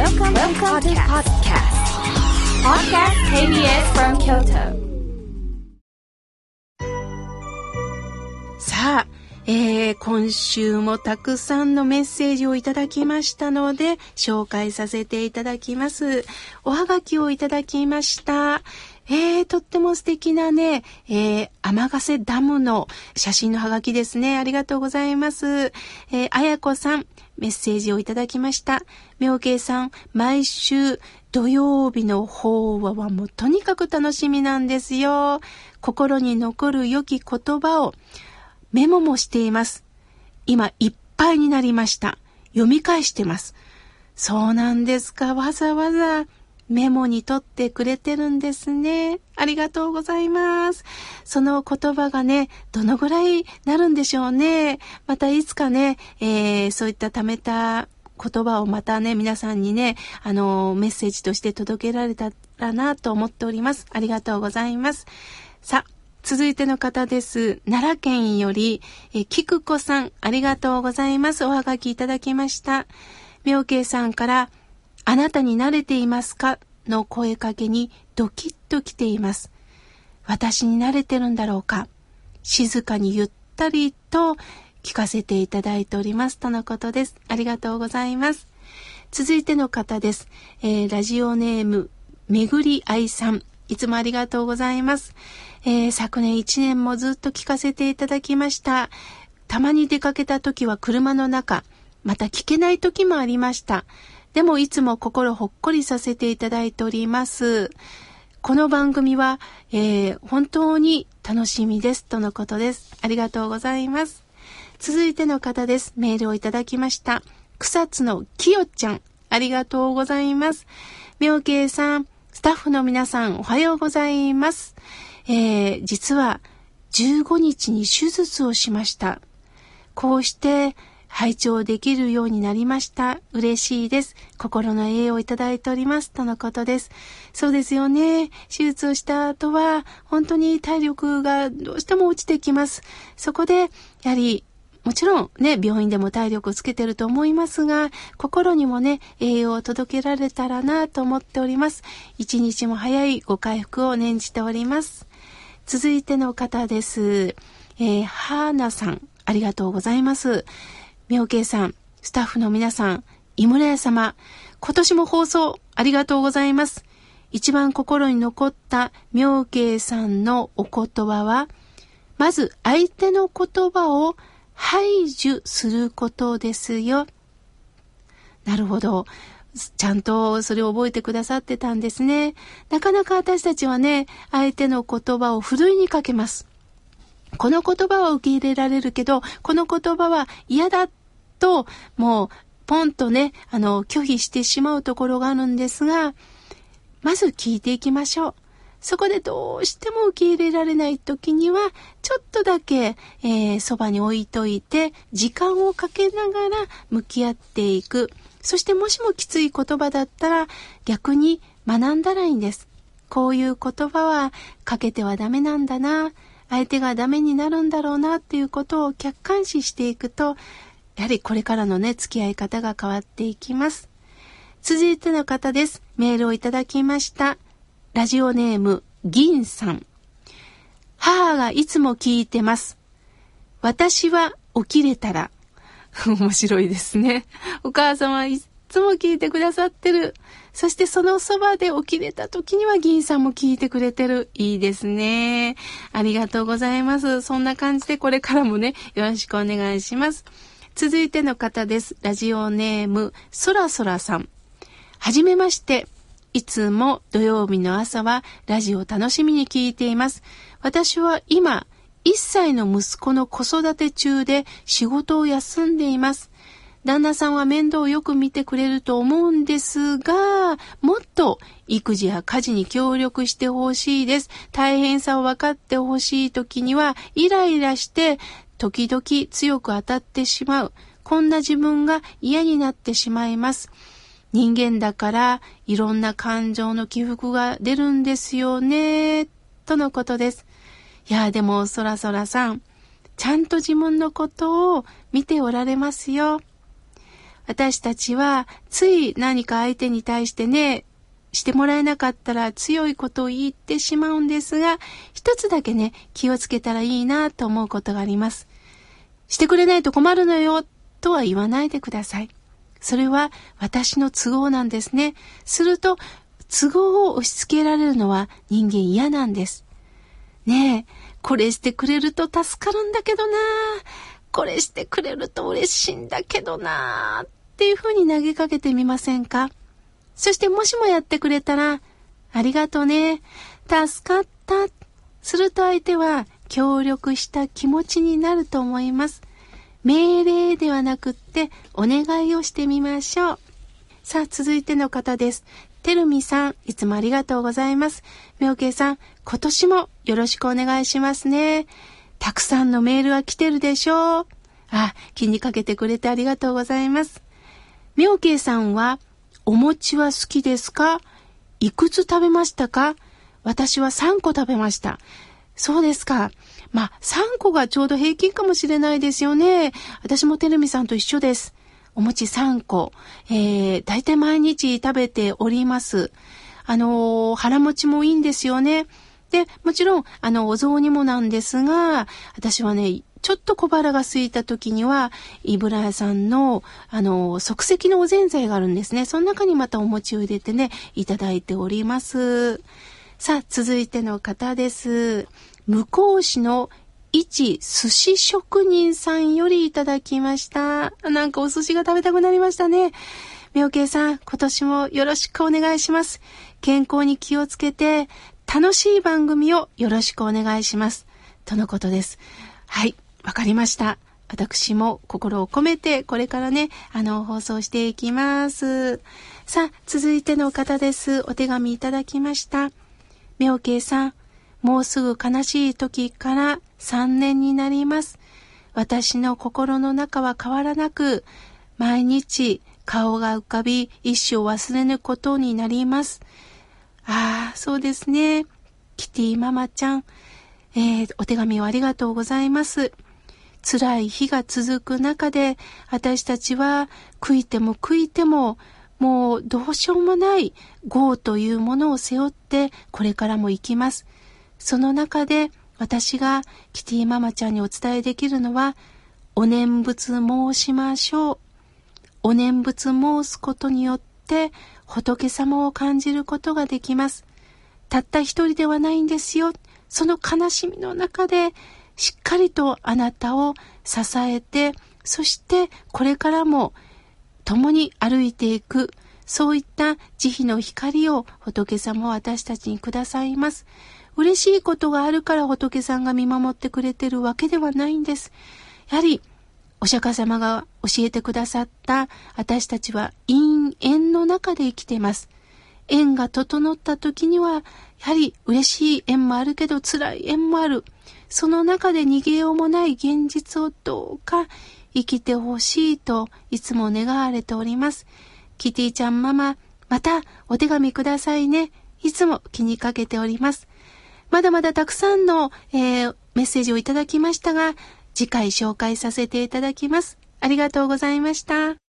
Welcome, Welcome to podcast. Podcast KBS from Kyoto. さあ、えー、今週もたくさんのメッセージをいただきましたので、紹介させていただきます。おはがきをいただきました。えー、とっても素敵なね、えー、天ヶ瀬ダムの写真のハガキですね。ありがとうございます。えー、あやこさん、メッセージをいただきました。妙慶さん、毎週土曜日の法話はもうとにかく楽しみなんですよ。心に残る良き言葉をメモもしています。今いっぱいになりました。読み返してます。そうなんですか。わざわざメモに取ってくれてるんですね。ありがとうございます。その言葉がね、どのぐらいなるんでしょうね。またいつかね、えー、そういった貯めた言葉をまたね、皆さんにね、あの、メッセージとして届けられたらなと思っております。ありがとうございます。さ、続いての方です。奈良県より、え、菊子さん、ありがとうございます。おはがきいただきました。妙慶さんから、あなたに慣れていますか？の声かけにドキッと来ています。私に慣れてるんだろうか？静かにゆったりと聞かせていただいておりますとのことです。ありがとうございます。続いての方です。えー、ラジオネーム、めぐりあいさん。いつもありがとうございます。えー、昨年1年もずっと聞かせていただきました。たまに出かけた時は車の中、また聞けない時もありました。でもいつも心ほっこりさせていただいております。この番組は、えー、本当に楽しみです。とのことです。ありがとうございます。続いての方です。メールをいただきました。草津のきよちゃん。ありがとうございます。妙慶さん、スタッフの皆さん、おはようございます。えー、実は、15日に手術をしました。こうして、拝聴できるようになりました。嬉しいです。心の栄養をいただいております。とのことです。そうですよね。手術をした後は、本当に体力がどうしても落ちてきます。そこで、やはり、もちろんね、病院でも体力をつけてると思いますが、心にもね、栄養を届けられたらなと思っております。一日も早いご回復を念じております。続いての方です。えー、はーなさん、ありがとうございます。妙慶さん、スタッフの皆さん、井村屋様、今年も放送ありがとうございます。一番心に残った妙慶さんのお言葉は、まず相手の言葉を排除することですよ。なるほど。ちゃんとそれを覚えてくださってたんですね。なかなか私たちはね、相手の言葉をふるいにかけます。この言葉は受け入れられるけど、この言葉は嫌だっと、もう、ポンとね、あの、拒否してしまうところがあるんですが、まず聞いていきましょう。そこでどうしても受け入れられない時には、ちょっとだけ、えー、そばに置いといて、時間をかけながら向き合っていく。そしてもしもきつい言葉だったら、逆に学んだらいいんです。こういう言葉はかけてはダメなんだな。相手がダメになるんだろうなっていうことを客観視していくと、やはりこれからのね、付き合い方が変わっていきます。続いての方です。メールをいただきました。ラジオネーム、銀さん。母がいつも聞いてます。私は起きれたら。面白いですね。お母様いつも聞いてくださってる。そしてそのそばで起きれた時には銀さんも聞いてくれてる。いいですね。ありがとうございます。そんな感じでこれからもね、よろしくお願いします。続いての方です。ラジオネーム、そらそらさん。はじめまして。いつも土曜日の朝はラジオを楽しみに聞いています。私は今、1歳の息子の子育て中で仕事を休んでいます。旦那さんは面倒をよく見てくれると思うんですが、もっと育児や家事に協力してほしいです。大変さを分かってほしい時には、イライラして時々強く当たってしまう。こんな自分が嫌になってしまいます。人間だからいろんな感情の起伏が出るんですよね。とのことです。いや、でもそらそらさん、ちゃんと自分のことを見ておられますよ。私たちはつい何か相手に対してね、してもらえなかったら強いことを言ってしまうんですが、一つだけね、気をつけたらいいなと思うことがあります。してくれないと困るのよ、とは言わないでください。それは私の都合なんですね。すると、都合を押し付けられるのは人間嫌なんです。ねえ、これしてくれると助かるんだけどなこれしてくれると嬉しいんだけどなっていうふうに投げかけてみませんかそしてもしもやってくれたら、ありがとね。助かった。すると相手は協力した気持ちになると思います。命令ではなくってお願いをしてみましょう。さあ、続いての方です。てるみさん、いつもありがとうございます。みょうけいさん、今年もよろしくお願いしますね。たくさんのメールは来てるでしょう。あ、気にかけてくれてありがとうございます。みょうけいさんは、お餅は好きですか？いくつ食べましたか？私は3個食べました。そうですか。まあ、3個がちょうど平均かもしれないですよね。私もてるみさんと一緒です。お餅3個。えー、大体毎日食べております。あのー、腹持ちもいいんですよね。で、もちろん、あの、お雑煮もなんですが、私はね、ちょっと小腹が空いた時には、イブラ屋さんの、あの、即席のおぜんざいがあるんですね。その中にまたお餅を入れてね、いただいております。さあ、続いての方です。向こう市の一寿司職人さんよりいただきました。なんかお寿司が食べたくなりましたね。みょうけいさん、今年もよろしくお願いします。健康に気をつけて、楽しい番組をよろしくお願いします。とのことです。はい。わかりました。私も心を込めて、これからね、あの、放送していきます。さあ、続いての方です。お手紙いただきました。みょうけいさん、もうすぐ悲しい時から3年になります。私の心の中は変わらなく、毎日顔が浮かび、一生忘れぬことになります。ああ、そうですね。キティママちゃん、えー、お手紙をありがとうございます。辛い日が続く中で、私たちは悔いても悔いても、もうどうしようもない業というものを背負ってこれからも行きます。その中で私がキティママちゃんにお伝えできるのは、お念仏申しましょう。お念仏申すことによって仏様を感じることができます。たった一人ではないんですよ。その悲しみの中でしっかりとあなたを支えて、そしてこれからも共に歩いていく、そういった慈悲の光を仏様は私たちにくださいます。嬉しいことがあるから仏さんが見守ってくれてるわけではないんです。やはり、お釈迦様が教えてくださった私たちは因縁の中で生きています。縁が整った時には、やはり嬉しい縁もあるけど辛い縁もある。その中で逃げようもない現実をどうか生きてほしいといつも願われております。キティちゃんママ、またお手紙くださいね。いつも気にかけております。まだまだたくさんの、えー、メッセージをいただきましたが、次回紹介させていただきます。ありがとうございました。